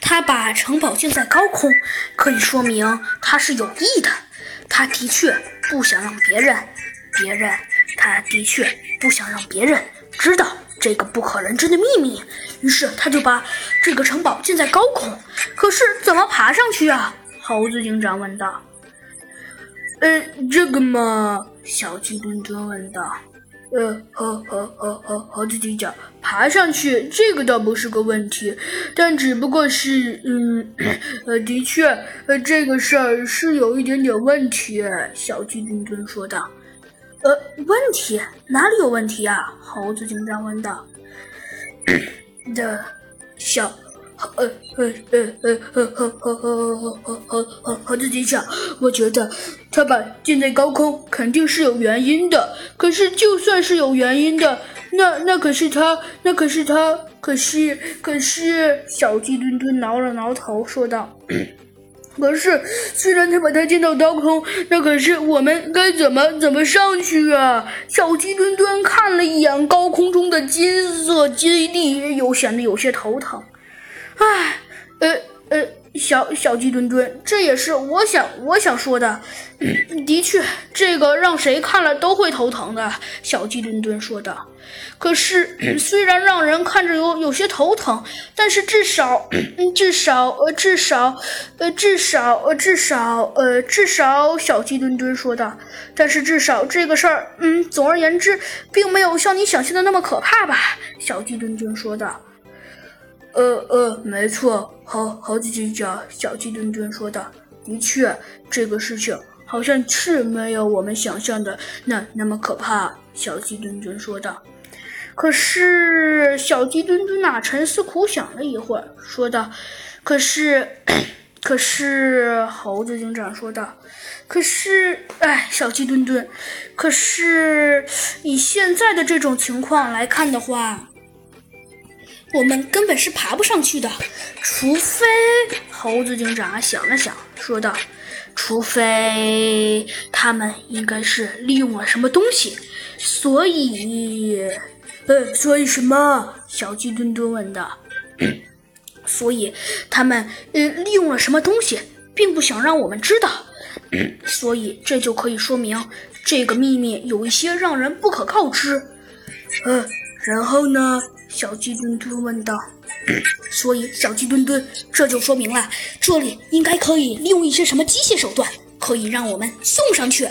他把城堡建在高空，可以说明他是有意的。他的确不想让别人，别人，他的确不想让别人知道这个不可人知的秘密。于是他就把这个城堡建在高空。可是怎么爬上去啊？猴子警长问道。呃，这个嘛，小鸡墩墩问道。呃，和和和和猴子警长爬上去，这个倒不是个问题，但只不过是，嗯，呃，的确，呃，这个事儿是有一点点问题。小鸡墩墩说道。呃，问题哪里有问题啊？猴子警长问道。的，小。呃呃呃呃呃呃呃呃呃呃和和和自己讲，我觉得他把建在高空肯定是有原因的。可是就算是有原因的，那那可是他，那可是他，可是可是小鸡墩墩挠了挠头说道：“ 可是虽然他把它建到高空，那可是我们该怎么怎么上去啊？”小鸡墩墩看了一眼高空中的金色基地，又显得有些头疼。唉，呃呃，小小鸡墩墩，这也是我想我想说的。的确，这个让谁看了都会头疼的。小鸡墩墩说道。可是，虽然让人看着有有些头疼，但是至少，至少，呃，至少，呃，至少，呃，至少，呃，至少，小鸡墩墩说道。但是至少这个事儿，嗯，总而言之，并没有像你想象的那么可怕吧？小鸡墩墩说道。呃呃，没错，猴猴子警长，小鸡墩墩说道：“的确，这个事情好像是没有我们想象的那那么可怕。”小鸡墩墩说道。可是，小鸡墩墩呐，沉思苦想了一会儿，说道：“可是，可是，猴子警长说道，可是，哎，小鸡墩墩，可是以现在的这种情况来看的话。”我们根本是爬不上去的，除非猴子警长想了想，说道：“除非他们应该是利用了什么东西，所以……呃，所以什么？”小鸡墩墩问道。“所以他们呃利用了什么东西，并不想让我们知道，所以这就可以说明这个秘密有一些让人不可告知。”呃，然后呢？小鸡墩墩问道：“ 所以，小鸡墩墩，这就说明了，这里应该可以利用一些什么机械手段，可以让我们送上去。”